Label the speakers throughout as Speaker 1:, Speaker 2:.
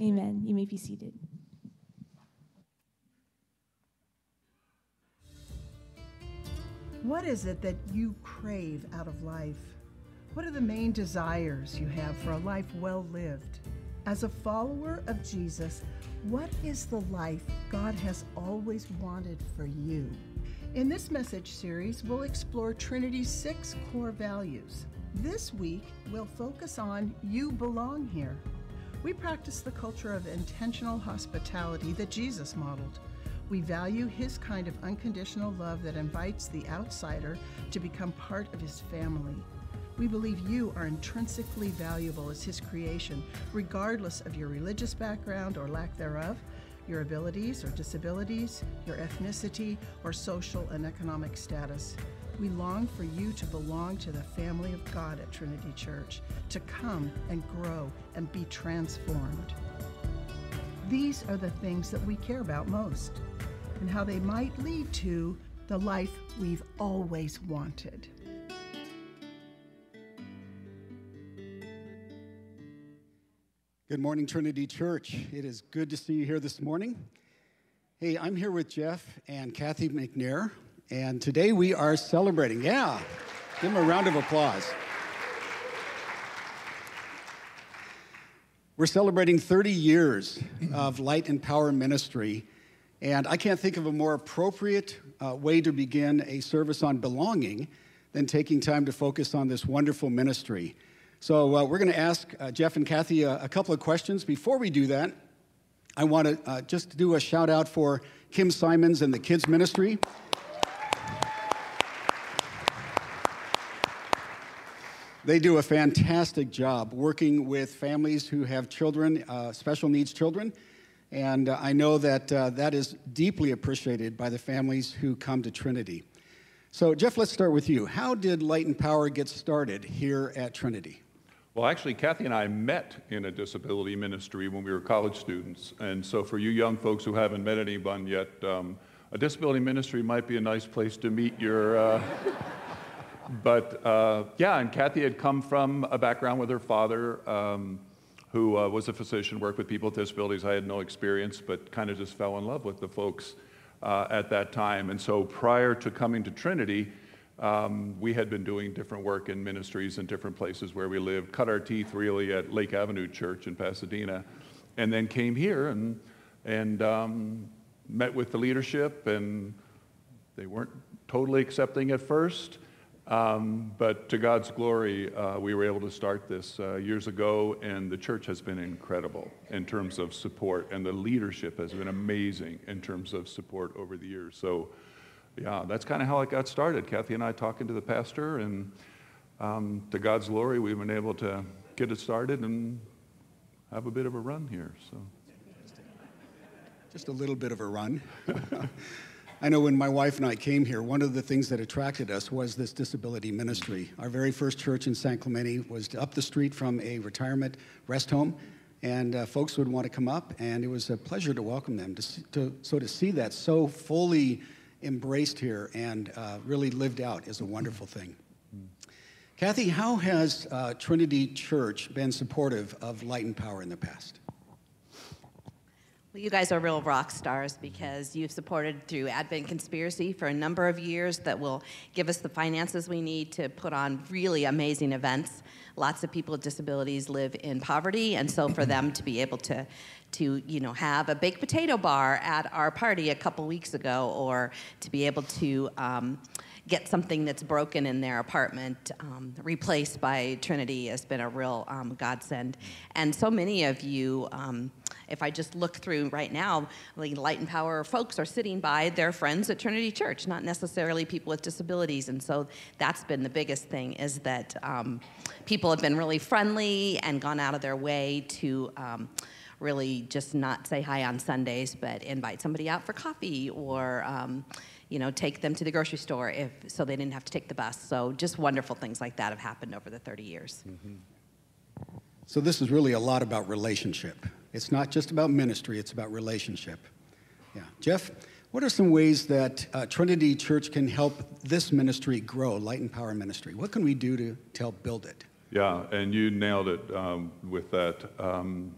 Speaker 1: Amen. You may be seated.
Speaker 2: What is it that you crave out of life? What are the main desires you have for a life well lived? As a follower of Jesus, what is the life God has always wanted for you? In this message series, we'll explore Trinity's six core values. This week, we'll focus on You Belong Here. We practice the culture of intentional hospitality that Jesus modeled. We value his kind of unconditional love that invites the outsider to become part of his family. We believe you are intrinsically valuable as his creation, regardless of your religious background or lack thereof, your abilities or disabilities, your ethnicity, or social and economic status. We long for you to belong to the family of God at Trinity Church, to come and grow and be transformed. These are the things that we care about most and how they might lead to the life we've always wanted.
Speaker 3: Good morning, Trinity Church. It is good to see you here this morning. Hey, I'm here with Jeff and Kathy McNair, and today we are celebrating. Yeah, give him a round of applause. We're celebrating 30 years of Light and Power Ministry and I can't think of a more appropriate uh, way to begin a service on belonging than taking time to focus on this wonderful ministry. So uh, we're going to ask uh, Jeff and Kathy a, a, couple of questions. Before we do that, I want to uh, just do a shout out for Kim Simons and the kids ministry. They do a fantastic job working with families who have children, uh, special needs children, and uh, I know that uh, that is deeply appreciated by the families who come to Trinity. So, Jeff, let's start with you. How did Light and Power get started here at Trinity?
Speaker 4: Well, actually, Kathy and I met in a disability ministry when we were college students. And so, for you young folks who haven't met anyone yet, um, a disability ministry might be a nice place to meet your. But uh, yeah, and Kathy had come from a background with her father. Um, who uh, was a physician, worked with people with disabilities. I had no experience, but kind of just fell in love with the folks uh, at that time. And so prior to coming to Trinity, um, we had been doing different work in ministries in different places where we lived, cut our teeth really at Lake Avenue Church in Pasadena, and then came here and, and um, met with the leadership, and they weren't totally accepting at first. Um, but to God's glory, uh, we were able to start this uh, years ago, and the church has been incredible in terms of support, and the leadership has been amazing in terms of support over the years. So, yeah, that's kind of how it got started. Kathy and I talking to the pastor, and um, to God's glory, we've been able to get it started and have a bit of a run here. So,
Speaker 3: just a little bit of a run. I know when my wife and I came here, one of the things that attracted us was this disability ministry. Our very first church in San Clemente was up the street from a retirement rest home, and uh, folks would want to come up, and it was a pleasure to welcome them. To, to so to see that so fully embraced here and uh, really lived out is a wonderful thing. Kathy, how has uh, Trinity Church been supportive of Light and Power in the past?
Speaker 5: Well, you guys are real rock stars because you've supported through Advent Conspiracy for a number of years that will give us the finances we need to put on really amazing events. Lots of people with disabilities live in poverty, and so for them to be able to to you know have a baked potato bar at our party a couple weeks ago, or to be able to um, get something that's broken in their apartment um, replaced by Trinity has been a real um, godsend. And so many of you, um, if I just look through right now, like Light and Power folks are sitting by their friends at Trinity Church, not necessarily people with disabilities. And so that's been the biggest thing is that um, people have been really friendly and gone out of their way to um, really just not say hi on Sundays, but invite somebody out for coffee or um, you know, take them to the grocery store if so they didn't have to take the bus. So just wonderful things like that have happened over the 30 years. Mm-hmm.
Speaker 3: So this is really a lot about relationship. It's not just about ministry, it's about relationship. Yeah. Jeff, what are some ways that uh, Trinity Church can help this ministry grow, Light and Power Ministry? What can we do to, to help build it?
Speaker 4: Yeah, and you nailed it um, with that. Um,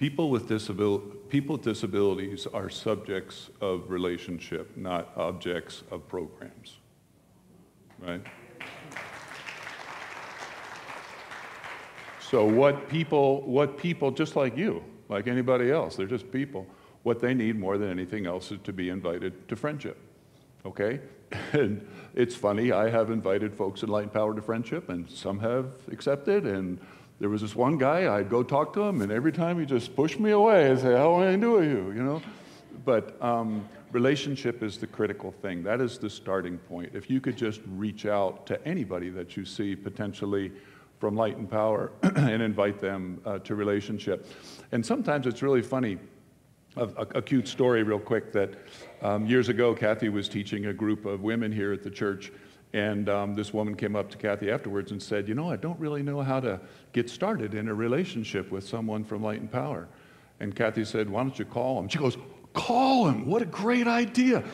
Speaker 4: People with, disabil- people with disabilities are subjects of relationship, not objects of programs. Right? So what people, what people, just like you, like anybody else, they're just people. What they need more than anything else is to be invited to friendship. Okay? And it's funny, I have invited folks in Light and Power to friendship, and some have accepted. And there was this one guy, I'd go talk to him, and every time he just pushed me away and say, How do I you? You know? But um, relationship is the critical thing. That is the starting point. If you could just reach out to anybody that you see potentially from Light and Power and invite them uh, to relationship. And sometimes it's really funny a, a, a cute story, real quick, that um, years ago, Kathy was teaching a group of women here at the church, and um, this woman came up to Kathy afterwards and said, You know, I don't really know how to get started in a relationship with someone from Light and Power. And Kathy said, Why don't you call him? She goes, Call him. What a great idea.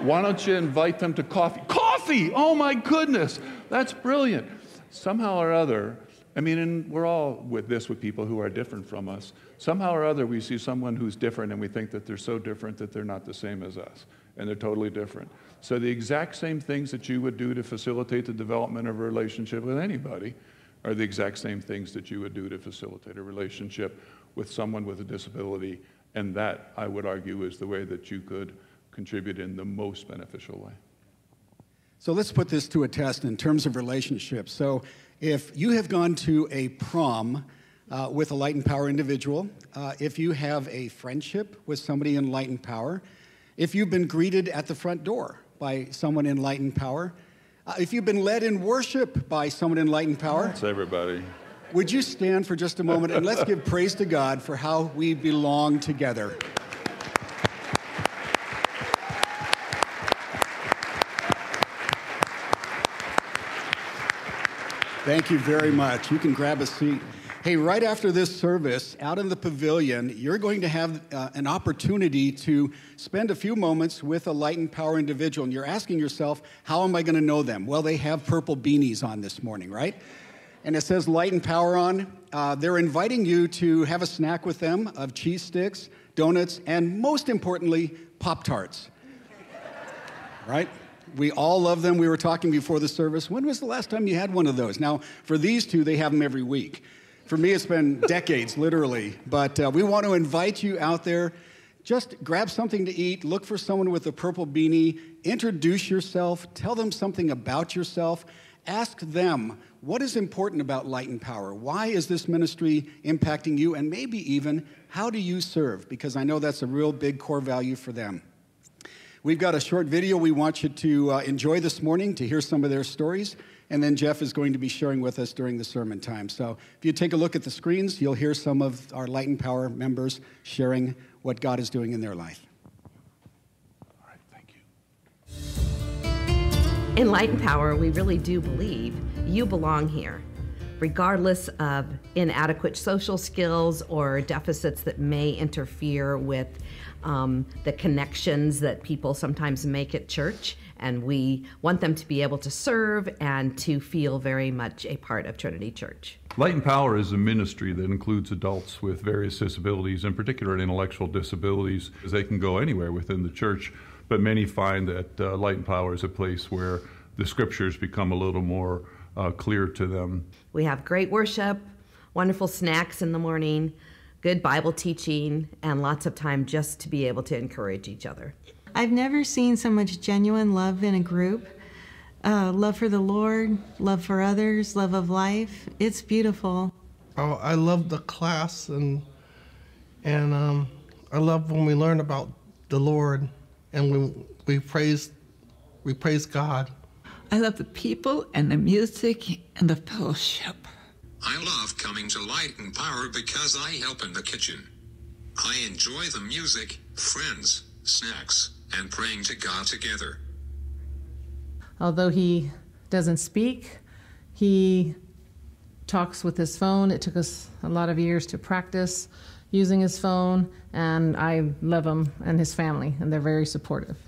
Speaker 4: Why don't you invite them to coffee? Coffee! Oh my goodness, that's brilliant. Somehow or other, I mean, and we're all with this with people who are different from us. Somehow or other, we see someone who's different and we think that they're so different that they're not the same as us, and they're totally different. So, the exact same things that you would do to facilitate the development of a relationship with anybody are the exact same things that you would do to facilitate a relationship with someone with a disability. And that, I would argue, is the way that you could contribute in the most beneficial way.
Speaker 3: So let's put this to a test in terms of relationships. So if you have gone to a prom uh, with a Light and Power individual, uh, if you have a friendship with somebody in Light and Power, if you've been greeted at the front door by someone in Light and Power, uh, if you've been led in worship by someone in Light and Power,
Speaker 4: That's everybody.
Speaker 3: would you stand for just a moment and let's give praise to God for how we belong together. Thank you very much. You can grab a seat. Hey, right after this service, out in the pavilion, you're going to have uh, an opportunity to spend a few moments with a light and power individual. And you're asking yourself, how am I going to know them? Well, they have purple beanies on this morning, right? And it says light and power on. Uh, they're inviting you to have a snack with them of cheese sticks, donuts, and most importantly, Pop Tarts. right? We all love them. We were talking before the service. When was the last time you had one of those? Now, for these two, they have them every week. For me, it's been decades, literally. But uh, we want to invite you out there. Just grab something to eat, look for someone with a purple beanie, introduce yourself, tell them something about yourself, ask them what is important about Light and Power? Why is this ministry impacting you? And maybe even how do you serve? Because I know that's a real big core value for them. We've got a short video we want you to uh, enjoy this morning to hear some of their stories. And then Jeff is going to be sharing with us during the sermon time. So if you take a look at the screens, you'll hear some of our Light and Power members sharing what God is doing in their life.
Speaker 4: All right, thank you.
Speaker 5: In Light and Power, we really do believe you belong here, regardless of inadequate social skills or deficits that may interfere with um, the connections that people sometimes make at church. And we want them to be able to serve and to feel very much a part of Trinity Church.
Speaker 4: Light and Power is a ministry that includes adults with various disabilities, in particular intellectual disabilities, as they can go anywhere within the church. But many find that uh, Light and Power is a place where the scriptures become a little more uh, clear to them.
Speaker 5: We have great worship, wonderful snacks in the morning, good Bible teaching, and lots of time just to be able to encourage each other.
Speaker 1: I've never seen so much genuine love in a group. Uh, love for the Lord, love for others, love of life. It's beautiful.
Speaker 6: Oh, I love the class and and um, I love when we learn about the Lord and we we praise we praise God.
Speaker 7: I love the people and the music and the fellowship.
Speaker 8: I love coming to Light and Power because I help in the kitchen. I enjoy the music, friends, snacks, and praying to God together.
Speaker 9: Although he doesn't speak, he talks with his phone. It took us a lot of years to practice using his phone, and I love him and his family, and they're very supportive.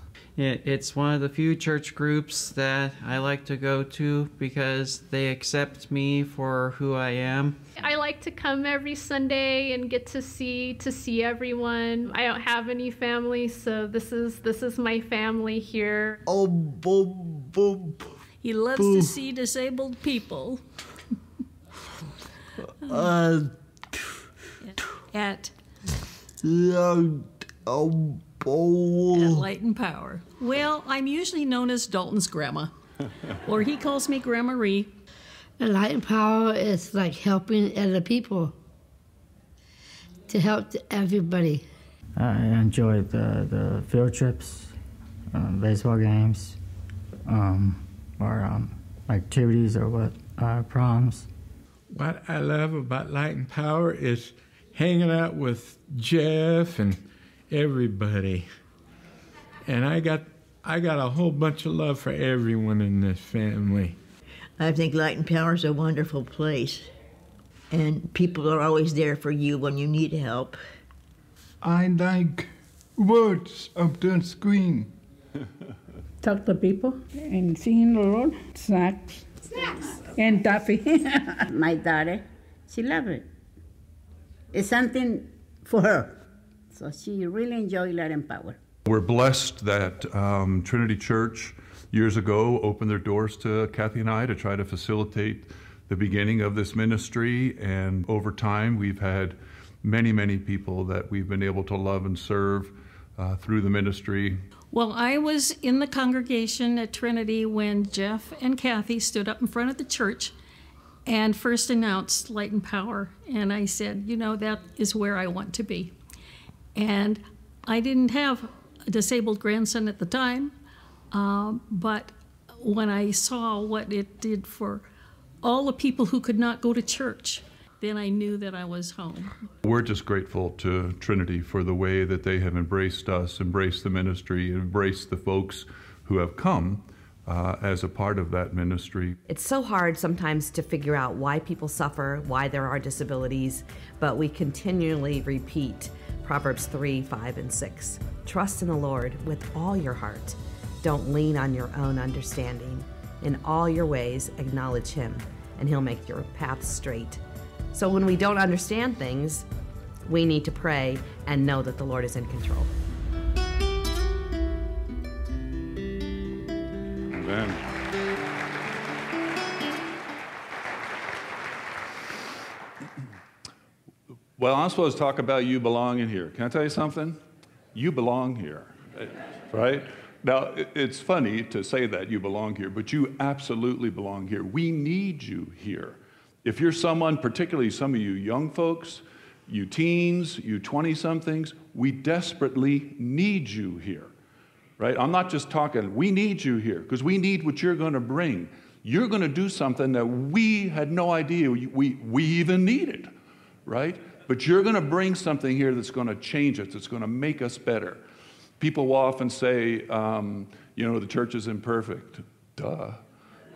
Speaker 10: It's one of the few church groups that I like to go to because they accept me for who I am.
Speaker 11: I like like to come every Sunday and get to see to see everyone. I don't have any family, so this is this is my family here.
Speaker 12: Oh, boom, boom.
Speaker 13: He loves to see disabled people.
Speaker 12: Uh,
Speaker 13: At
Speaker 12: yeah, oh, oh.
Speaker 13: at Light and Power. Well, I'm usually known as Dalton's grandma, or he calls me Grandma Ree.
Speaker 14: Light and Power is like helping other people to help everybody.
Speaker 15: I enjoy the, the field trips, uh, baseball games, um, or um, activities or what uh, proms.
Speaker 16: What I love about Light and Power is hanging out with Jeff and everybody. And I got I got a whole bunch of love for everyone in this family.
Speaker 17: I think Light and Power is a wonderful place. And people are always there for you when you need help.
Speaker 18: I like words of the screen.
Speaker 19: Talk to people and seeing the Lord. Snacks.
Speaker 20: Snacks.
Speaker 19: And toffee.
Speaker 20: My daughter, she loves it. It's something for her. So she really enjoyed Light and Power.
Speaker 4: We're blessed that um, Trinity Church years ago opened their doors to Kathy and I to try to facilitate the beginning of this ministry. And over time, we've had many, many people that we've been able to love and serve uh, through the ministry.
Speaker 13: Well, I was in the congregation at Trinity when Jeff and Kathy stood up in front of the church and first announced Light and Power. And I said, you know, that is where I want to be. And I didn't have a disabled grandson at the time, um, but when I saw what it did for all the people who could not go to church, then I knew that I was home.
Speaker 4: We're just grateful to Trinity for the way that they have embraced us, embraced the ministry, embraced the folks who have come uh, as a part of that ministry.
Speaker 21: It's so hard sometimes to figure out why people suffer, why there are disabilities, but we continually repeat Proverbs 3, 5, and 6. Trust in the Lord with all your heart. Don't lean on your own understanding. In all your ways, acknowledge Him, and He'll make your path straight. So when we don't understand things, we need to pray and know that the Lord is in control.
Speaker 4: Amen. Well, I'm supposed to talk about you belonging here. Can I tell you something? You belong here, right? Now, it's funny to say that you belong here, but you absolutely belong here. We need you here. If you're someone, particularly some of you young folks, you teens, you 20 somethings, we desperately need you here, right? I'm not just talking, we need you here because we need what you're going to bring. You're going to do something that we had no idea we, we even needed, right? But you're going to bring something here that's going to change us, that's going to make us better. People will often say, um, you know, the church is imperfect. Duh.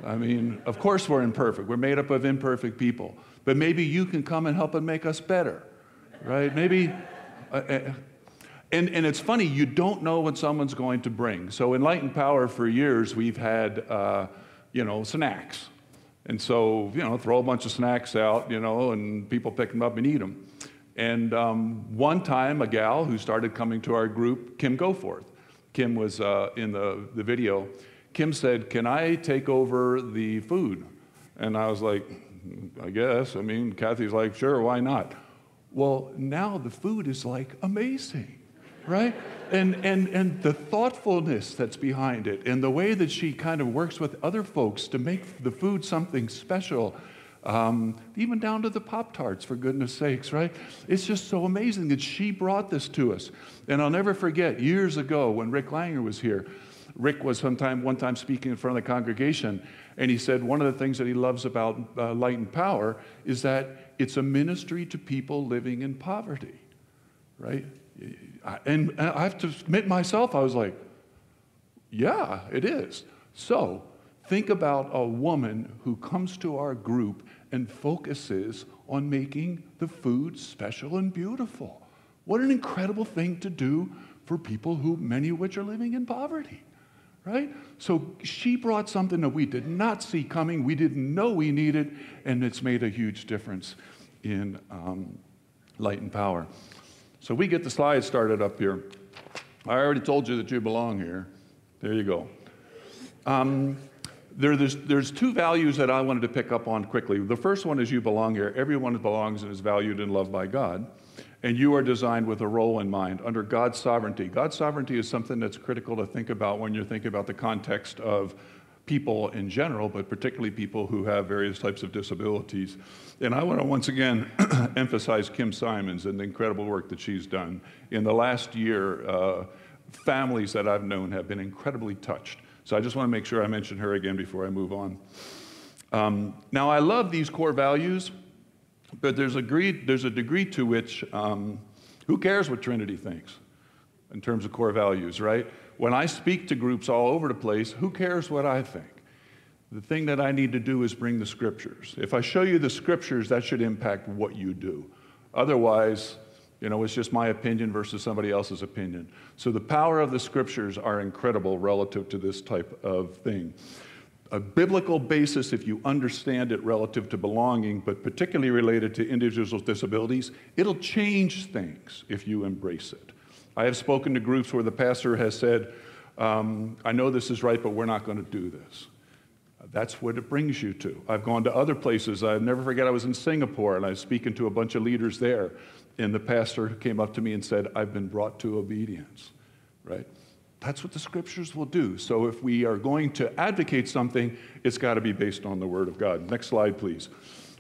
Speaker 4: I mean, of course we're imperfect. We're made up of imperfect people. But maybe you can come and help and make us better, right? Maybe. Uh, uh, and, and it's funny, you don't know what someone's going to bring. So in Light Power, for years, we've had, uh, you know, snacks. And so, you know, throw a bunch of snacks out, you know, and people pick them up and eat them. And um, one time, a gal who started coming to our group, Kim Goforth, Kim was uh, in the, the video, Kim said, Can I take over the food? And I was like, I guess. I mean, Kathy's like, Sure, why not? Well, now the food is like amazing, right? And, and, and the thoughtfulness that's behind it, and the way that she kind of works with other folks to make the food something special. Um, even down to the Pop Tarts, for goodness sakes, right? It's just so amazing that she brought this to us. And I'll never forget years ago when Rick Langer was here, Rick was sometime, one time speaking in front of the congregation, and he said one of the things that he loves about uh, Light and Power is that it's a ministry to people living in poverty, right? And I have to admit myself, I was like, yeah, it is. So think about a woman who comes to our group and focuses on making the food special and beautiful. What an incredible thing to do for people who, many of which are living in poverty right? So she brought something that we did not see coming, we didn't know we needed, and it's made a huge difference. in um, light and power. So we get the slides started up here. I already told you that you belong here. There you go. Um, there, there's, there's two values that I wanted to pick up on quickly. The first one is you belong here. Everyone belongs and is valued and loved by God. And you are designed with a role in mind under God's sovereignty. God's sovereignty is something that's critical to think about when you're thinking about the context of people in general, but particularly people who have various types of disabilities. And I want to once again emphasize Kim Simons and the incredible work that she's done. In the last year, uh, families that I've known have been incredibly touched. So I just want to make sure I mention her again before I move on. Um, now, I love these core values, but there's a degree, there's a degree to which um, who cares what Trinity thinks in terms of core values, right? When I speak to groups all over the place, who cares what I think? The thing that I need to do is bring the scriptures. If I show you the scriptures, that should impact what you do. Otherwise, you know, it's just my opinion versus somebody else's opinion. So the power of the scriptures are incredible relative to this type of thing. A biblical basis, if you understand it relative to belonging, but particularly related to individuals with disabilities, it'll change things if you embrace it. I have spoken to groups where the pastor has said, um, I know this is right, but we're not going to do this. That's what it brings you to. I've gone to other places. I never forget I was in Singapore and I was speaking to a bunch of leaders there. And the pastor came up to me and said, I've been brought to obedience, right? That's what the scriptures will do. So if we are going to advocate something, it's got to be based on the word of God. Next slide, please.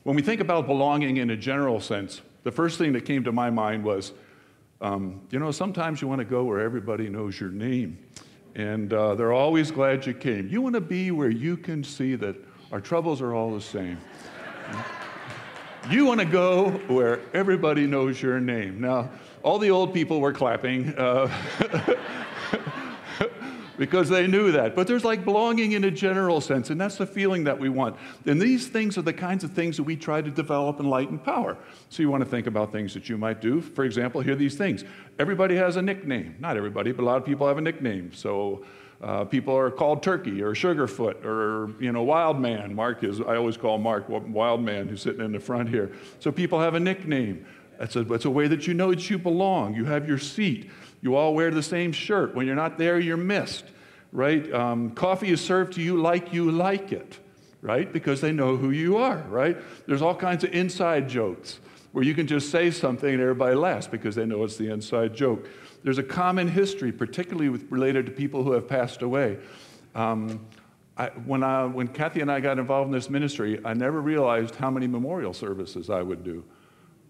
Speaker 4: When we think about belonging in a general sense, the first thing that came to my mind was, um, you know, sometimes you want to go where everybody knows your name and uh, they're always glad you came. You want to be where you can see that our troubles are all the same. You want to go where everybody knows your name. Now, all the old people were clapping. Uh, because they knew that. But there's like belonging in a general sense, and that's the feeling that we want. And these things are the kinds of things that we try to develop in light and power. So you want to think about things that you might do. For example, here these things. Everybody has a nickname. Not everybody, but a lot of people have a nickname. So uh, people are called Turkey or Sugarfoot or you know Wild Man. Mark is I always call Mark Wild Man, who's sitting in the front here. So people have a nickname. That's a, that's a way that you know that you belong. You have your seat. You all wear the same shirt. When you're not there, you're missed, right? Um, coffee is served to you like you like it, right? Because they know who you are, right? There's all kinds of inside jokes where you can just say something and everybody laughs because they know it's the inside joke. There's a common history, particularly with, related to people who have passed away. Um, I, when, I, when Kathy and I got involved in this ministry, I never realized how many memorial services I would do.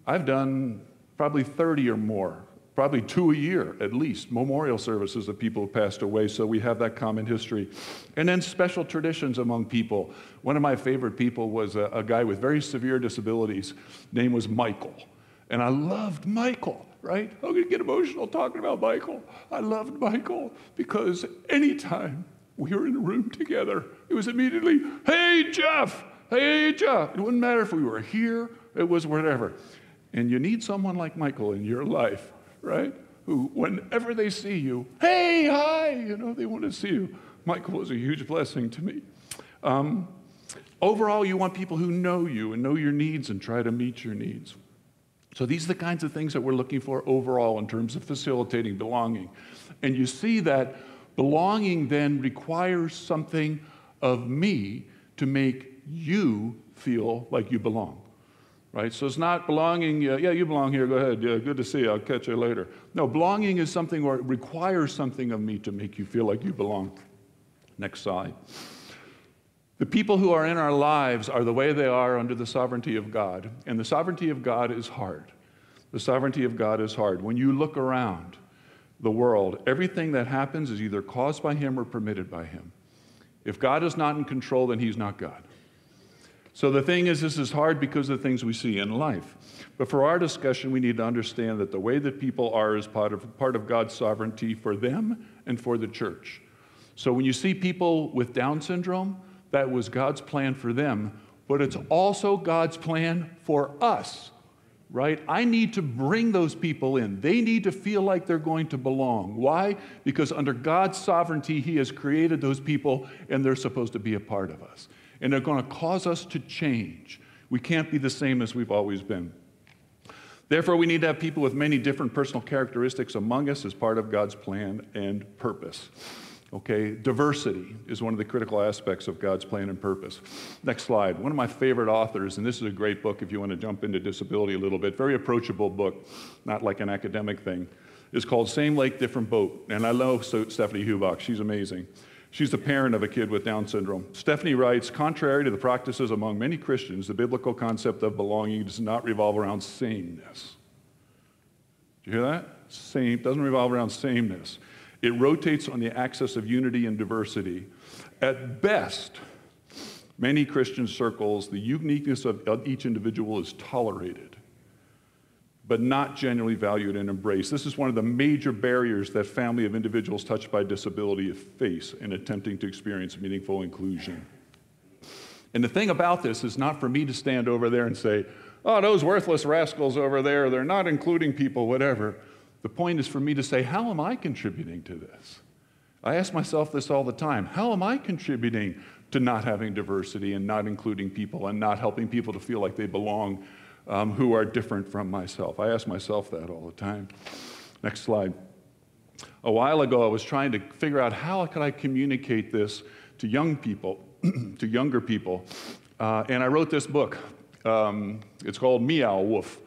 Speaker 4: I've done probably 30 or more probably two a year at least, memorial services of people who passed away, so we have that common history. And then special traditions among people. One of my favorite people was a, a guy with very severe disabilities. Name was Michael. And I loved Michael, right? I'm going to get emotional talking about Michael. I loved Michael because anytime we were in a room together, it was immediately, hey, Jeff, hey, Jeff. It wouldn't matter if we were here, it was whatever. And you need someone like Michael in your life right? Who, whenever they see you, hey, hi, you know, they want to see you. Michael was a huge blessing to me. Um, overall, you want people who know you and know your needs and try to meet your needs. So these are the kinds of things that we're looking for overall in terms of facilitating belonging. And you see that belonging then requires something of me to make you feel like you belong right? So it's not belonging, uh, yeah, you belong here, go ahead, yeah, good to see you, I'll catch you later. No, belonging is something where it requires something of me to make you feel like you belong. Next slide. The people who are in our lives are the way they are under the sovereignty of God, and the sovereignty of God is hard. The sovereignty of God is hard. When you look around the world, everything that happens is either caused by Him or permitted by Him. If God is not in control, then He's not God. So the thing is, this is hard because of the things we see in life. But for our discussion, we need to understand that the way that people are is part of, part of God's sovereignty for them and for the church. So when you see people with Down syndrome, that was God's plan for them, but it's also God's plan for us, right? I need to bring those people in. They need to feel like they're going to belong. Why? Because under God's sovereignty, He has created those people and they're supposed to be a part of us and they're going to cause us to change. We can't be the same as we've always been. Therefore, we need to have people with many different personal characteristics among us as part of God's plan and purpose. Okay, diversity is one of the critical aspects of God's plan and purpose. Next slide. One of my favorite authors, and this is a great book if you want to jump into disability a little bit, very approachable book, not like an academic thing, is called Same Lake, Different Boat. And I love Stephanie Hubach, she's amazing. She's the parent of a kid with Down syndrome. Stephanie writes Contrary to the practices among many Christians, the biblical concept of belonging does not revolve around sameness. Do you hear that? Same, doesn't revolve around sameness. It rotates on the axis of unity and diversity. At best, many Christian circles, the uniqueness of each individual is tolerated, but not genuinely valued and embraced. This is one of the major barriers that family of individuals touched by disability face in attempting to experience meaningful inclusion. And the thing about this is not for me to stand over there and say, oh, those worthless rascals over there, they're not including people, whatever. The point is for me to say, how am I contributing to this? I ask myself this all the time. How am I contributing to not having diversity and not including people and not helping people to feel like they belong um, who are different from myself? I ask myself that all the time. Next slide. A while ago, I was trying to figure out how could I communicate this to young people, to younger people, uh, and I wrote this book. Um, it's called Meow Wolf.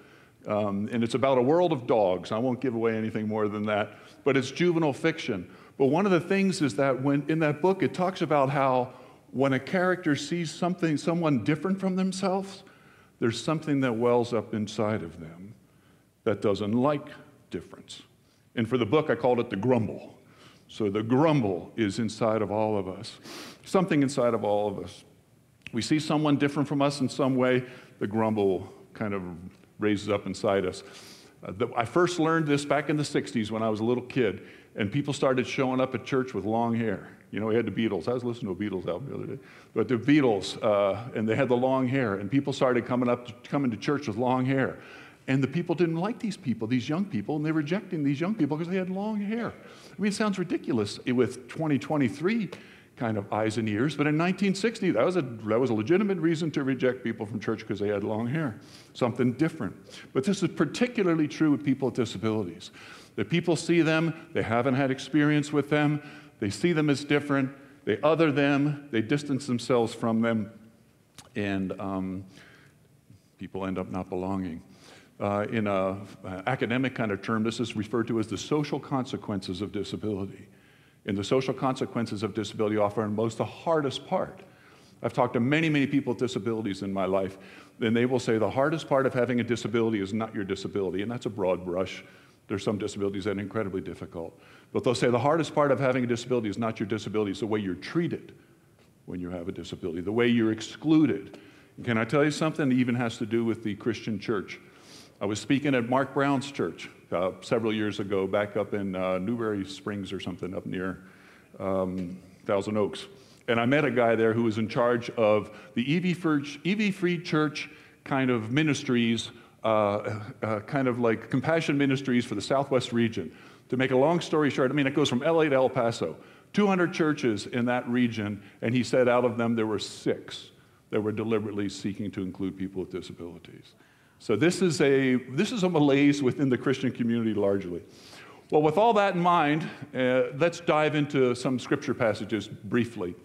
Speaker 4: Um, and it's about a world of dogs. I won't give away anything more than that, but it's juvenile fiction. But one of the things is that when in that book it talks about how when a character sees something, someone different from themselves, there's something that wells up inside of them that doesn't like difference. And for the book, I called it the grumble. So the grumble is inside of all of us, something inside of all of us. We see someone different from us in some way, the grumble kind of raises up inside us. Uh, the, I first learned this back in the 60s when I was a little kid, and people started showing up at church with long hair. You know, we had the Beatles. I was listening to a Beatles album the other day. But the Beatles, uh, and they had the long hair, and people started coming up, to, coming to church with long hair. And the people didn't like these people, these young people, and they were rejecting these young people because they had long hair. I mean, it sounds ridiculous with 2023 kind of eyes and ears. But in 1960, that was a, that was a legitimate reason to reject people from church because they had long hair, something different. But this is particularly true with people with disabilities. That people see them, they haven't had experience with them, they see them as different, they other them, they distance themselves from them, and um, people end up not belonging. Uh, in an academic kind of term, this is referred to as the social consequences of disability and the social consequences of disability often most the hardest part. I've talked to many, many people with disabilities in my life, and they will say the hardest part of having a disability is not your disability, and that's a broad brush. There's some disabilities that are incredibly difficult. But they'll say the hardest part of having a disability is not your disability, it's the way you're treated when you have a disability, the way you're excluded. And can I tell you something that even has to do with the Christian church? I was speaking at Mark Brown's church uh, several years ago, back up in uh, Newberry Springs or something up near um, Thousand Oaks. And I met a guy there who was in charge of the EV Free, EV Free Church kind of ministries, uh, uh, kind of like compassion ministries for the Southwest region. To make a long story short, I mean, it goes from LA to El Paso. 200 churches in that region, and he said out of them there were six that were deliberately seeking to include people with disabilities. So this is a, this is a malaise within the Christian community largely. Well, with all that in mind, uh, let's dive into some scripture passages briefly.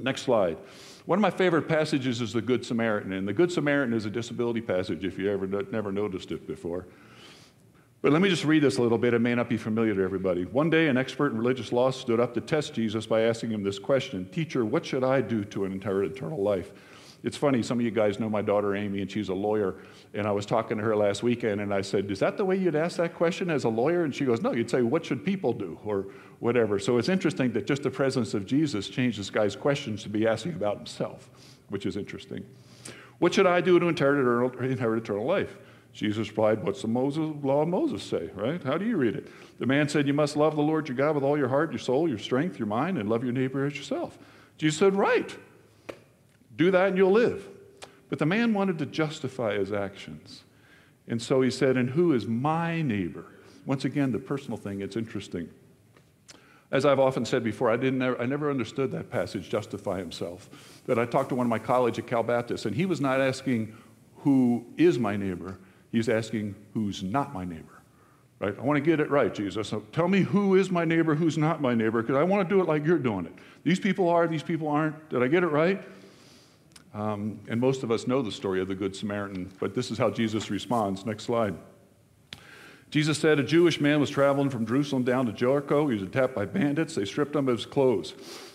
Speaker 4: Next slide. One of my favorite passages is the Good Samaritan, and the Good Samaritan is a disability passage if you ever never noticed it before. But let me just read this a little bit. It may not be familiar to everybody. One day, an expert in religious law stood up to test Jesus by asking him this question Teacher, what should I do to inherit eternal life? It's funny, some of you guys know my daughter Amy, and she's a lawyer. And I was talking to her last weekend, and I said, Is that the way you'd ask that question as a lawyer? And she goes, No, you'd say, What should people do? or whatever. So it's interesting that just the presence of Jesus changed this guy's questions to be asking about himself, which is interesting. What should I do to inherit eternal, inherit eternal life? Jesus replied, What's the Moses, law of Moses say, right? How do you read it? The man said, You must love the Lord your God with all your heart, your soul, your strength, your mind, and love your neighbor as yourself. Jesus said, Right. Do that and you'll live. But the man wanted to justify his actions. And so he said, And who is my neighbor? Once again, the personal thing, it's interesting. As I've often said before, I, didn't, I never understood that passage, justify himself. That I talked to one of my colleagues at Cal Baptist, and he was not asking, Who is my neighbor? He's asking, Who's not my neighbor? Right? I want to get it right, Jesus. So tell me who is my neighbor, who's not my neighbor, because I want to do it like you're doing it. These people are, these people aren't. Did I get it right? Um, and most of us know the story of the Good Samaritan, but this is how Jesus responds. Next slide. Jesus said a Jewish man was traveling from Jerusalem down to Jericho. He was attacked by bandits. They stripped him of his clothes.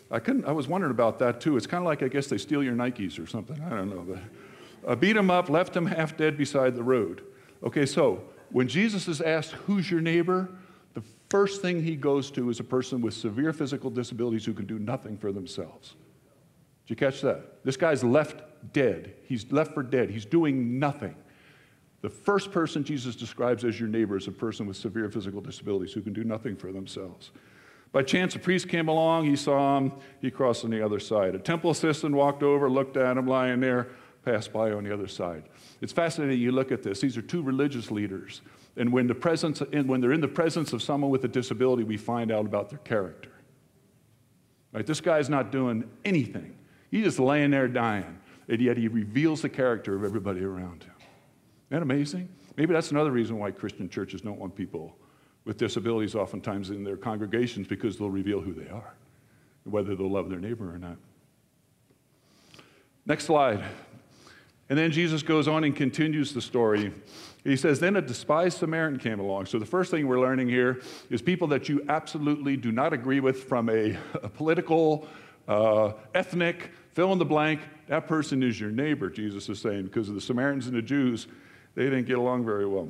Speaker 4: I couldn't. I was wondering about that too. It's kind of like I guess they steal your Nikes or something. I don't know. But uh, beat him up, left him half dead beside the road. Okay, so when Jesus is asked, Who's your neighbor? the first thing he goes to is a person with severe physical disabilities who can do nothing for themselves. Did you catch that? This guy's left dead. He's left for dead. He's doing nothing. The first person Jesus describes as your neighbor is a person with severe physical disabilities who can do nothing for themselves. By chance, a priest came along, he saw him, he crossed on the other side. A temple assistant walked over, looked at him lying there, passed by on the other side. It's fascinating you look at this. These are two religious leaders. And when, the presence, when they're in the presence of someone with a disability, we find out about their character. Right? This guy's not doing anything. He's just laying there dying. And yet he reveals the character of everybody around him. Isn't that amazing? Maybe that's another reason why Christian churches don't want people with disabilities oftentimes in their congregations because they'll reveal who they are, whether they'll love their neighbor or not. Next slide. And then Jesus goes on and continues the story. He says, Then a despised Samaritan came along. So the first thing we're learning here is people that you absolutely do not agree with from a, a political, uh, ethnic, fill in the blank, that person is your neighbor, Jesus is saying, because of the Samaritans and the Jews, they didn't get along very well.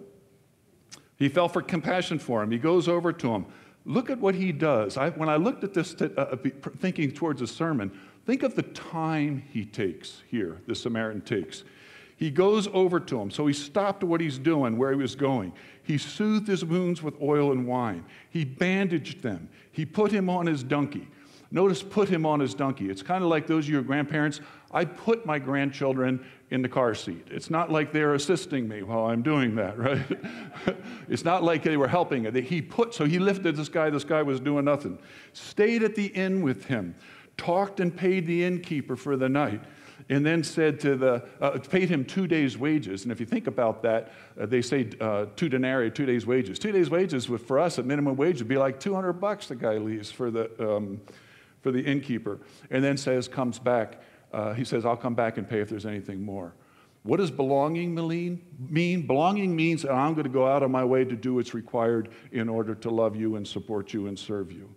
Speaker 4: He felt for compassion for him. He goes over to him. Look at what he does. I, when I looked at this, to, uh, thinking towards a sermon, think of the time he takes here, the Samaritan takes. He goes over to him. So he stopped what he's doing, where he was going. He soothed his wounds with oil and wine. He bandaged them. He put him on his donkey. Notice, put him on his donkey. It's kind of like those of your grandparents. I put my grandchildren in the car seat. It's not like they're assisting me while I'm doing that, right? it's not like they were helping. He put, so he lifted this guy. This guy was doing nothing. Stayed at the inn with him, talked and paid the innkeeper for the night and then said to the, uh, paid him two days' wages. And if you think about that, uh, they say uh, two denarii, two days' wages. Two days' wages for us at minimum wage would be like 200 bucks the guy leaves for the, um, for the innkeeper. And then says, comes back, uh, he says, I'll come back and pay if there's anything more. What does belonging mean? Belonging means that I'm going to go out of my way to do what's required in order to love you and support you and serve you.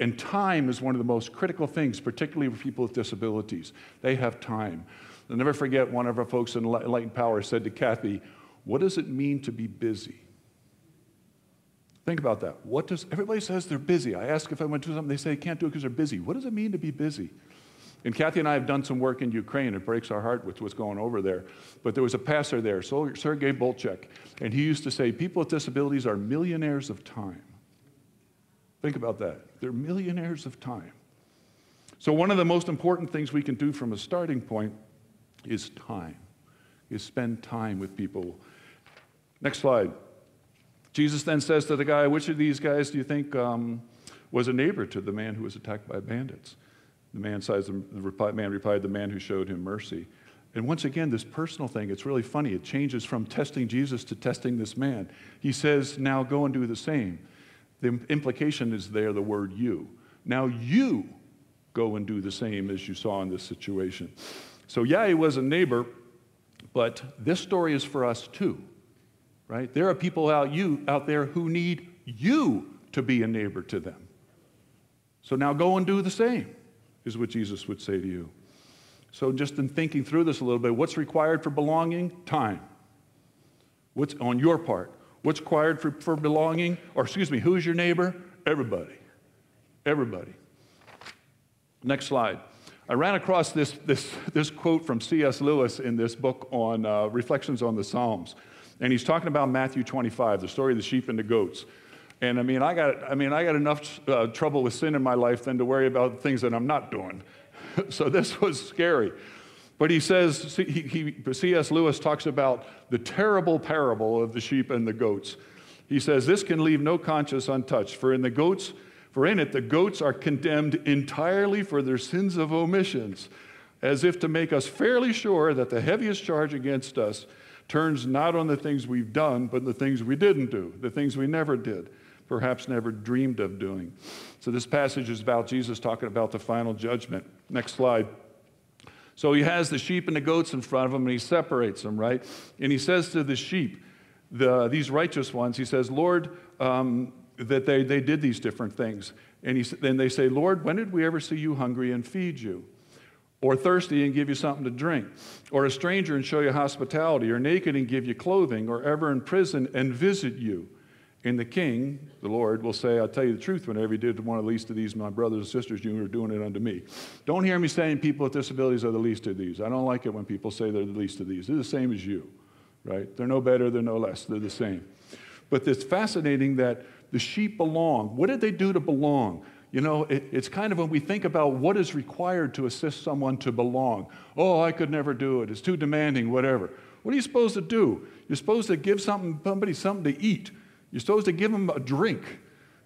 Speaker 4: And time is one of the most critical things, particularly for people with disabilities. They have time. I'll never forget one of our folks in Light and Power said to Kathy, What does it mean to be busy? Think about that. What does everybody says they're busy? I ask if I went to do something, they say can't do it because they're busy. What does it mean to be busy? And Kathy and I have done some work in Ukraine. It breaks our heart with what's going over there. But there was a pastor there, Sergei Bolchek, and he used to say, People with disabilities are millionaires of time. Think about that. They're millionaires of time. So, one of the most important things we can do from a starting point is time, is spend time with people. Next slide. Jesus then says to the guy, Which of these guys do you think um, was a neighbor to the man who was attacked by bandits? The man, says, the man replied, The man who showed him mercy. And once again, this personal thing, it's really funny. It changes from testing Jesus to testing this man. He says, Now go and do the same. The implication is there the word you. Now you go and do the same as you saw in this situation. So, yeah, he was a neighbor, but this story is for us too, right? There are people out, you, out there who need you to be a neighbor to them. So now go and do the same, is what Jesus would say to you. So, just in thinking through this a little bit, what's required for belonging? Time. What's on your part? What's required for, for belonging? Or, excuse me, who's your neighbor? Everybody. Everybody. Next slide. I ran across this, this, this quote from C.S. Lewis in this book on uh, Reflections on the Psalms. And he's talking about Matthew 25, the story of the sheep and the goats. And I mean, I got, I mean, I got enough uh, trouble with sin in my life than to worry about things that I'm not doing. so this was scary. But he says, he, he, C.S. Lewis talks about the terrible parable of the sheep and the goats. He says, This can leave no conscience untouched, for in the goats, for in it the goats are condemned entirely for their sins of omissions, as if to make us fairly sure that the heaviest charge against us turns not on the things we've done, but the things we didn't do, the things we never did, perhaps never dreamed of doing. So this passage is about Jesus talking about the final judgment. Next slide. So he has the sheep and the goats in front of him and he separates them, right? And he says to the sheep, the, these righteous ones, he says, Lord, um, that they, they did these different things. And he, then they say, Lord, when did we ever see you hungry and feed you? Or thirsty and give you something to drink? Or a stranger and show you hospitality? Or naked and give you clothing? Or ever in prison and visit you? And the king, the Lord, will say, I'll tell you the truth, whenever you did to one of the least of these, my brothers and sisters, you were doing it unto me. Don't hear me saying people with disabilities are the least of these. I don't like it when people say they're the least of these. They're the same as you, right? They're no better, they're no less, they're the same. But it's fascinating that the sheep belong. What did they do to belong? You know, it, it's kind of when we think about what is required to assist someone to belong. Oh, I could never do it. It's too demanding, whatever. What are you supposed to do? You're supposed to give something, somebody something to eat. You're supposed to give them a drink.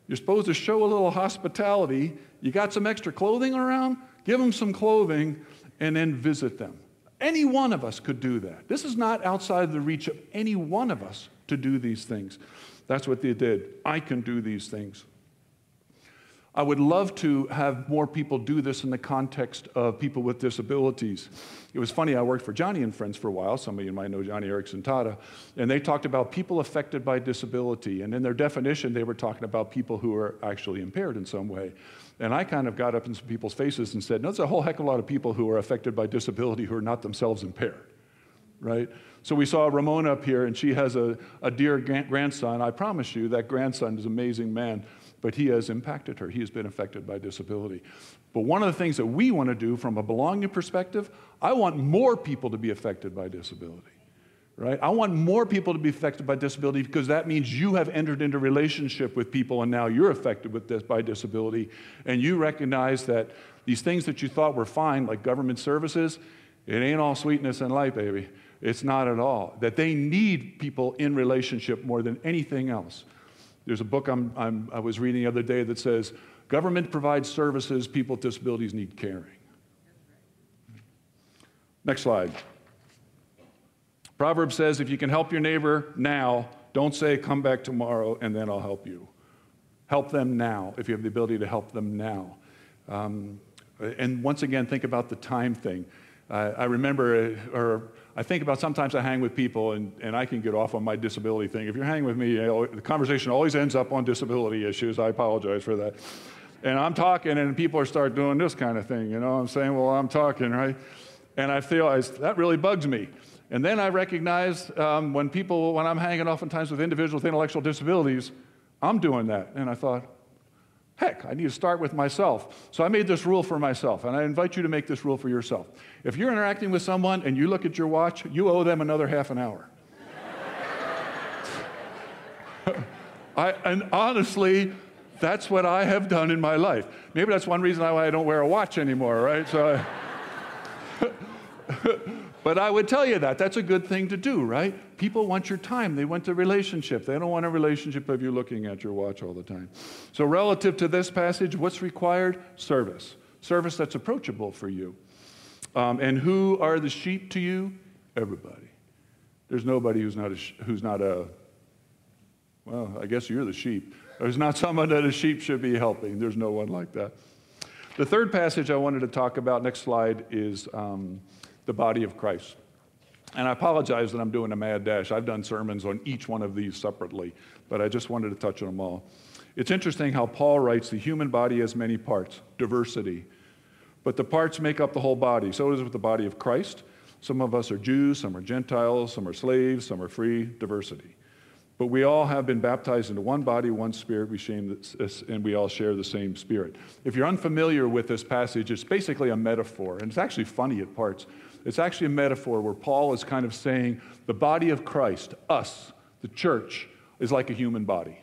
Speaker 4: You're supposed to show a little hospitality. You got some extra clothing around? Give them some clothing and then visit them. Any one of us could do that. This is not outside the reach of any one of us to do these things. That's what they did. I can do these things. I would love to have more people do this in the context of people with disabilities. It was funny, I worked for Joni and Friends for a while. Some of you might know Joni Eareckson Tada. And they talked about people affected by disability. And in their definition, they were talking about people who are actually impaired in some way. And I kind of got up in some people's faces and said, no, there's a whole heck of a lot of people who are affected by disability who are not themselves impaired, right? So we saw Ramona up here, and she has a, a dear grandson. I promise you, that grandson is an amazing man but he has impacted her. He has been affected by disability. But one of the things that we want to do from a belonging perspective, I want more people to be affected by disability. Right? I want more people to be affected by disability because that means you have entered into relationship with people and now you're affected with this by disability and you recognize that these things that you thought were fine like government services, it ain't all sweetness and light, baby. It's not at all. That they need people in relationship more than anything else. There's a book I'm, I'm, i was reading the other day that says, Government provides services, people with disabilities need caring. Next slide. Proverb says, if you can help your neighbor now, don't say, come back tomorrow and then I'll help you. Help them now if you have the ability to help them now. Um, and once again, think about the time thing. Uh, I remember, uh, or I think about sometimes I hang with people and, and I can get off on my disability thing. If you're hanging with me, you know, the conversation always ends up on disability issues. I apologize for that. And I'm talking and people start doing this kind of thing, you know. I'm saying, well, I'm talking, right? And I feel that really bugs me. And then I recognize um, when people, when I'm hanging oftentimes with individuals with intellectual disabilities, I'm doing that. And I thought, Heck, I need to start with myself. So I made this rule for myself, and I invite you to make this rule for yourself. If you're interacting with someone and you look at your watch, you owe them another half an hour. I, and honestly, that's what I have done in my life. Maybe that's one reason why I don't wear a watch anymore, right? So I But I would tell you that. That's a good thing to do, right? People want your time. They want the relationship. They don't want a relationship of you looking at your watch all the time. So, relative to this passage, what's required? Service. Service that's approachable for you. Um, and who are the sheep to you? Everybody. There's nobody who's not a, who's not a well, I guess you're the sheep. There's not someone that a sheep should be helping. There's no one like that. The third passage I wanted to talk about, next slide, is. Um, the body of Christ. And I apologize that I'm doing a mad dash. I've done sermons on each one of these separately, but I just wanted to touch on them all. It's interesting how Paul writes the human body has many parts, diversity. But the parts make up the whole body. So it is with the body of Christ. Some of us are Jews, some are Gentiles, some are slaves, some are free, diversity. But we all have been baptized into one body, one spirit, we this, and we all share the same spirit. If you're unfamiliar with this passage, it's basically a metaphor, and it's actually funny at parts. It's actually a metaphor where Paul is kind of saying the body of Christ, us, the church, is like a human body.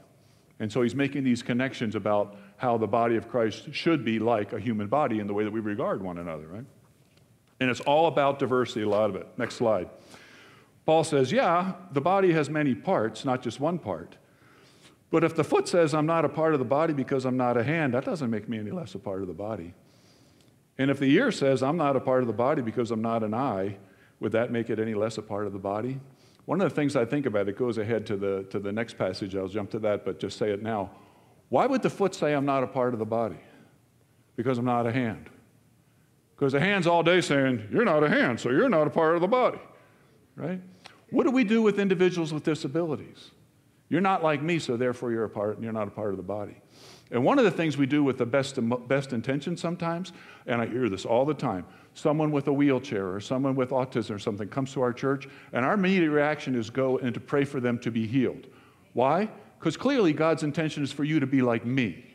Speaker 4: And so he's making these connections about how the body of Christ should be like a human body in the way that we regard one another, right? And it's all about diversity, a lot of it. Next slide. Paul says, yeah, the body has many parts, not just one part. But if the foot says, I'm not a part of the body because I'm not a hand, that doesn't make me any less a part of the body. And if the ear says, I'm not a part of the body because I'm not an eye, would that make it any less a part of the body? One of the things I think about, it goes ahead to the, to the next passage, I'll jump to that, but just say it now. Why would the foot say, I'm not a part of the body? Because I'm not a hand. Because the hand's all day saying, You're not a hand, so you're not a part of the body, right? What do we do with individuals with disabilities? You're not like me, so therefore you're a part, and you're not a part of the body. And one of the things we do with the best, best intentions sometimes, and I hear this all the time someone with a wheelchair or someone with autism or something comes to our church, and our immediate reaction is go and to pray for them to be healed. Why? Because clearly God's intention is for you to be like me.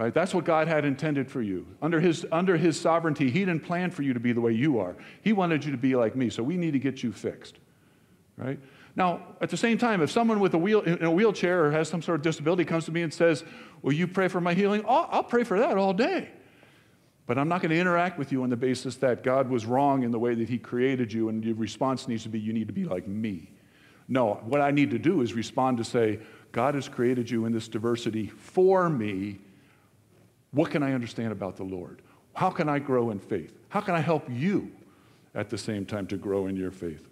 Speaker 4: Right? That's what God had intended for you. Under his, under his sovereignty, He didn't plan for you to be the way you are. He wanted you to be like me, so we need to get you fixed. Right? Now, at the same time, if someone with a wheel, in a wheelchair or has some sort of disability comes to me and says, Will you pray for my healing? I'll, I'll pray for that all day. But I'm not going to interact with you on the basis that God was wrong in the way that He created you, and your response needs to be, You need to be like me. No, what I need to do is respond to say, God has created you in this diversity for me. What can I understand about the Lord? How can I grow in faith? How can I help you at the same time to grow in your faith?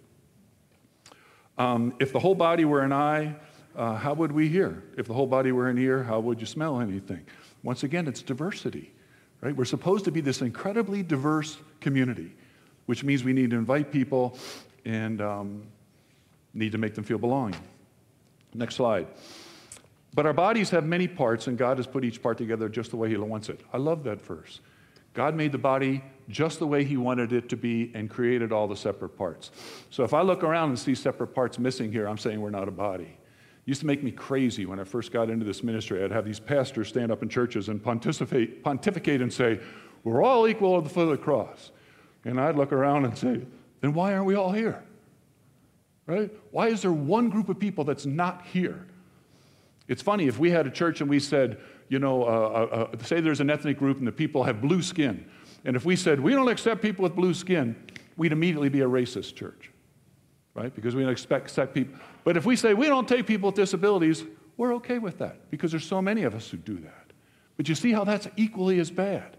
Speaker 4: Um, if the whole body were an eye, uh, how would we hear? If the whole body were an ear, how would you smell anything? Once again, it's diversity, right? We're supposed to be this incredibly diverse community, which means we need to invite people and um, need to make them feel belonging. Next slide. But our bodies have many parts, and God has put each part together just the way He wants it. I love that verse. God made the body just the way He wanted it to be and created all the separate parts. So if I look around and see separate parts missing here, I'm saying we're not a body. It used to make me crazy when I first got into this ministry. I'd have these pastors stand up in churches and pontificate, pontificate and say, We're all equal at the foot of the cross. And I'd look around and say, Then why aren't we all here? Right? Why is there one group of people that's not here? It's funny, if we had a church and we said, you know, uh, uh, uh, say there's an ethnic group and the people have blue skin, and if we said, we don't accept people with blue skin, we'd immediately be a racist church, right? Because we don't expect accept people. But if we say, we don't take people with disabilities, we're okay with that because there's so many of us who do that. But you see how that's equally as bad.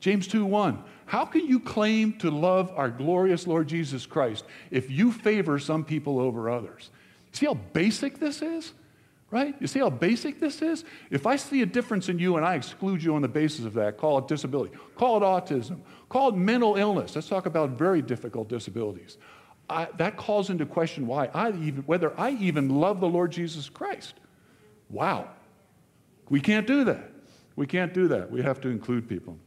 Speaker 4: James 2 1. How can you claim to love our glorious Lord Jesus Christ if you favor some people over others? See how basic this is? Right? You see how basic this is? If I see a difference in you and I exclude you on the basis of that, call it disability, call it autism, call it mental illness. Let's talk about very difficult disabilities. I, that calls into question why I even, whether I even love the Lord Jesus Christ. Wow. We can't do that. We can't do that. We have to include people.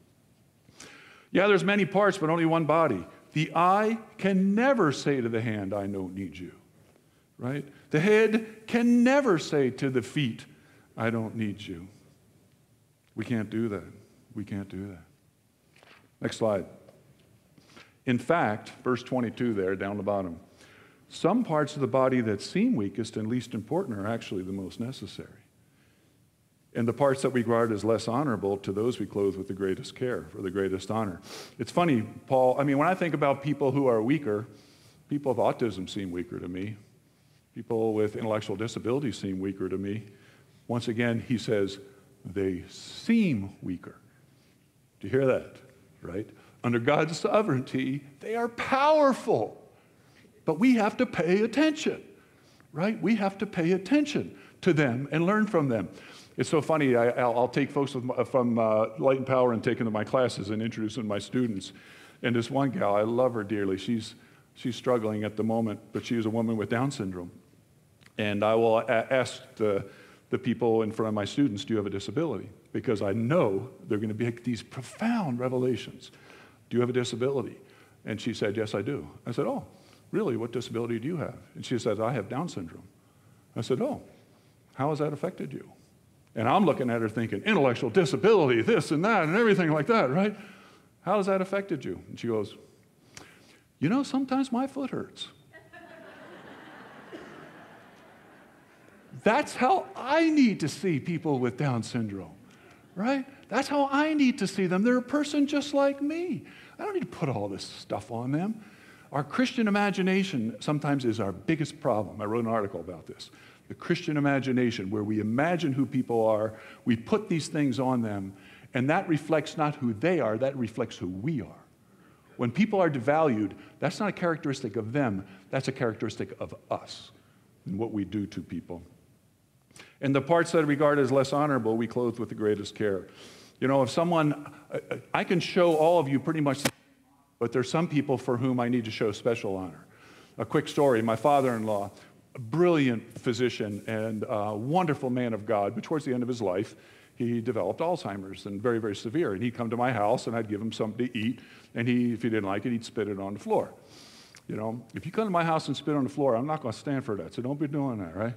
Speaker 4: Yeah, there's many parts, but only one body. The eye can never say to the hand, I don't need you right? The head can never say to the feet, I don't need you. We can't do that. We can't do that. Next slide. In fact, verse 22 there, down the bottom, some parts of the body that seem weakest and least important are actually the most necessary. And the parts that we regard as less honorable, to those we clothe with the greatest care, for the greatest honor. It's funny, Paul, I mean, when I think about people who are weaker, people with autism seem weaker to me. People with intellectual disabilities seem weaker to me. Once again, he says, they seem weaker. Do you hear that? Right? Under God's sovereignty, they are powerful. But we have to pay attention, right? We have to pay attention to them and learn from them. It's so funny. I, will take folks with, from uh, Light and Power and take them to my classes and introduce them to my students. And this one gal, I love her dearly. She's, she's struggling at the moment, but she's a woman with Down syndrome. And I will ask the, the people in front of my students, Do you have a disability? Because I know they're going to be these profound revelations. Do you have a disability? And she said, Yes, I do. I said, Oh, really? What disability do you have? And she said, I have Down syndrome. I said, Oh, how has that affected you? And I'm looking at her thinking, intellectual disability, this and that, and everything like that, right? How has that affected you? And she goes, You know, sometimes my foot hurts. That's how I need to see people with Down syndrome, right? That's how I need to see them. They're a person just like me. I don't need to put all this stuff on them. Our Christian imagination sometimes is our biggest problem. I wrote an article about this. The Christian imagination, where we imagine who people are, we put these things on them, and that reflects not who they are, that reflects who we are. when people are devalued, that's not a characteristic of them, that's a characteristic of us and what we do to people. And the parts that are regarded as less honorable, we clothe with the greatest care. You know, if someone, I can show all of you pretty much, but there's some people for whom I need to show special honor. A quick story my father in law, a brilliant physician and a wonderful man of God, but towards the end of his life, he developed Alzheimer's and very, very severe. And he'd come to my house and I'd give him something to eat. And he, if he didn't like it, he'd spit it on the floor. You know, if you come to my house and spit on the floor, I'm not going to stand for that. So don't be doing that, right?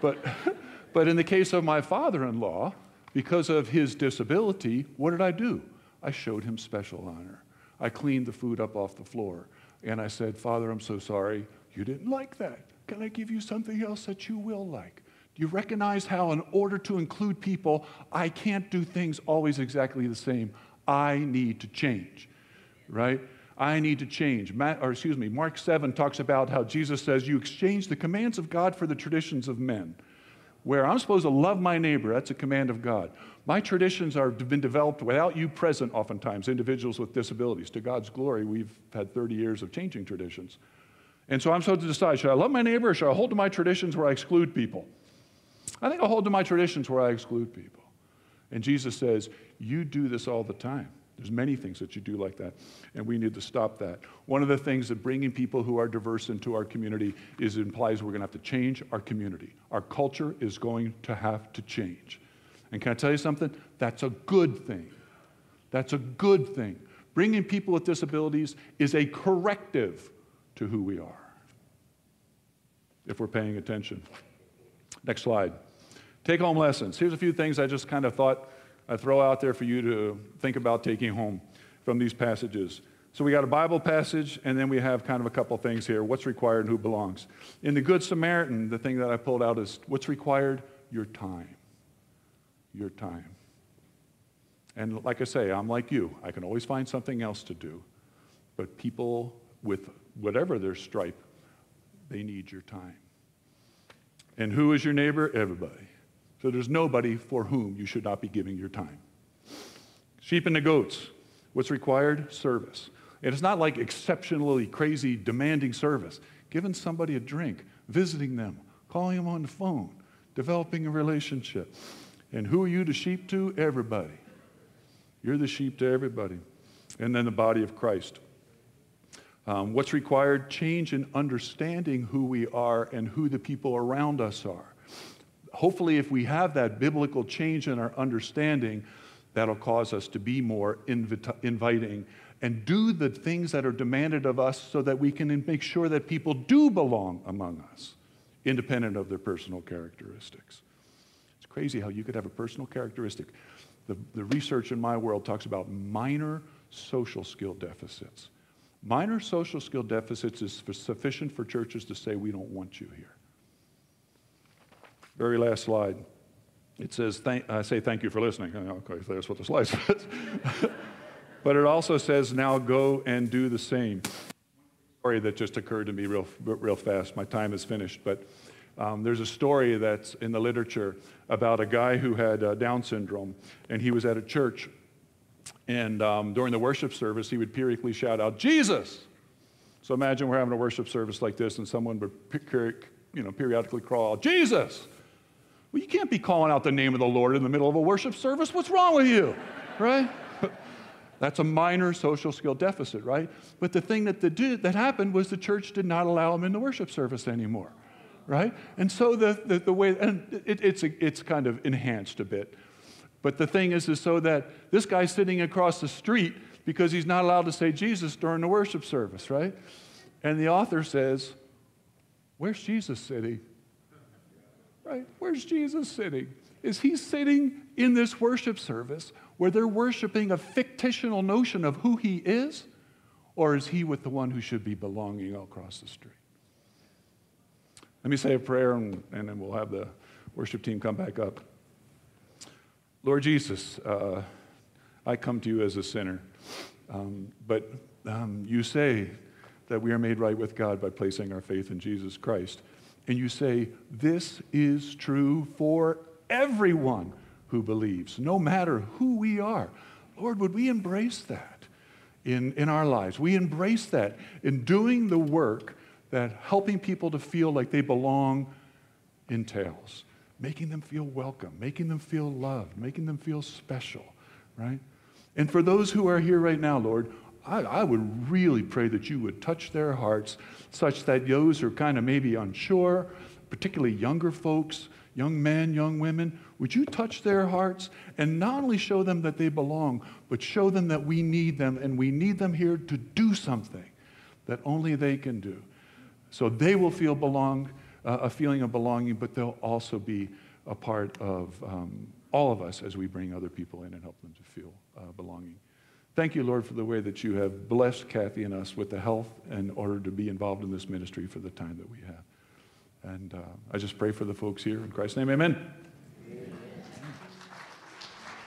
Speaker 4: But, but in the case of my father in law, because of his disability, what did I do? I showed him special honor. I cleaned the food up off the floor. And I said, Father, I'm so sorry. You didn't like that. Can I give you something else that you will like? Do you recognize how, in order to include people, I can't do things always exactly the same? I need to change, right? I need to change. Or excuse me, Mark 7 talks about how Jesus says, You exchange the commands of God for the traditions of men. Where I'm supposed to love my neighbor, that's a command of God. My traditions have been developed without you present, oftentimes, individuals with disabilities. To God's glory, we've had 30 years of changing traditions. And so I'm supposed to decide should I love my neighbor or should I hold to my traditions where I exclude people? I think I'll hold to my traditions where I exclude people. And Jesus says, You do this all the time. There's many things that you do like that, and we need to stop that. One of the things that bringing people who are diverse into our community is implies we're going to have to change our community. Our culture is going to have to change. And can I tell you something? That's a good thing. That's a good thing. Bringing people with disabilities is a corrective to who we are, if we're paying attention. Next slide. Take home lessons. Here's a few things I just kind of thought I'd throw out there for you to think about taking home from these passages. So we got a Bible passage, and then we have kind of a couple things here what's required and who belongs. In the Good Samaritan, the thing that I pulled out is what's required? Your time. Your time. And like I say, I'm like you. I can always find something else to do. But people with whatever their stripe, they need your time. And who is your neighbor? Everybody. So there's nobody for whom you should not be giving your time. Sheep and the goats. What's required? Service. And it's not like exceptionally crazy, demanding service. Giving somebody a drink, visiting them, calling them on the phone, developing a relationship. And who are you the sheep to? Everybody. You're the sheep to everybody. And then the body of Christ. Um, what's required? Change in understanding who we are and who the people around us are. Hopefully, if we have that biblical change in our understanding, that'll cause us to be more invita- inviting and do the things that are demanded of us so that we can make sure that people do belong among us, independent of their personal characteristics. It's crazy how you could have a personal characteristic. The, the research in my world talks about minor social skill deficits. Minor social skill deficits is sufficient for churches to say, we don't want you here. Very last slide. It says, thank, I say thank you for listening. Okay, that's what the slide says. but it also says, now go and do the same. Story that just occurred to me real, real fast. My time is finished, but um, there's a story that's in the literature about a guy who had uh, Down syndrome, and he was at a church, and um, during the worship service, he would periodically shout out, Jesus! So imagine we're having a worship service like this, and someone would you know, periodically crawl out, Jesus! Well, you can't be calling out the name of the Lord in the middle of a worship service. What's wrong with you? Right? That's a minor social skill deficit, right? But the thing that, the, that happened was the church did not allow him in the worship service anymore, right? And so the, the, the way, and it, it's, a, it's kind of enhanced a bit. But the thing is, is so that this guy's sitting across the street because he's not allowed to say Jesus during the worship service, right? And the author says, Where's Jesus sitting? Right? Where's Jesus sitting? Is he sitting in this worship service where they're worshiping a fictional notion of who he is? Or is he with the one who should be belonging across the street? Let me say a prayer and, and then we'll have the worship team come back up. Lord Jesus, uh, I come to you as a sinner, um, but um, you say that we are made right with God by placing our faith in Jesus Christ. And you say, This is true for everyone who believes, no matter who we are. Lord, would we embrace that? in, in our lives. We embrace that in doing the work that helping people to feel like they belong entails. Making them feel welcome, making them feel loved, making them feel special, right? And for those who are here right now, Lord, I, I would really pray that you would touch their hearts such that those who are kind of maybe unsure, particularly younger folks, young men, young women, would you touch their hearts and not only show them that they belong, but show them that we need them and we need them here to do something that only they can do. So they will feel belong, uh, a feeling of belonging, but they'll also be a part of um, all of us as we bring other people in and help them to feel uh, belonging. Thank you, Lord, for the way that you have blessed Kathy and us with the health in order to be involved in this ministry for the time that we have. And uh, I just pray for the folks here. In Christ's name, amen.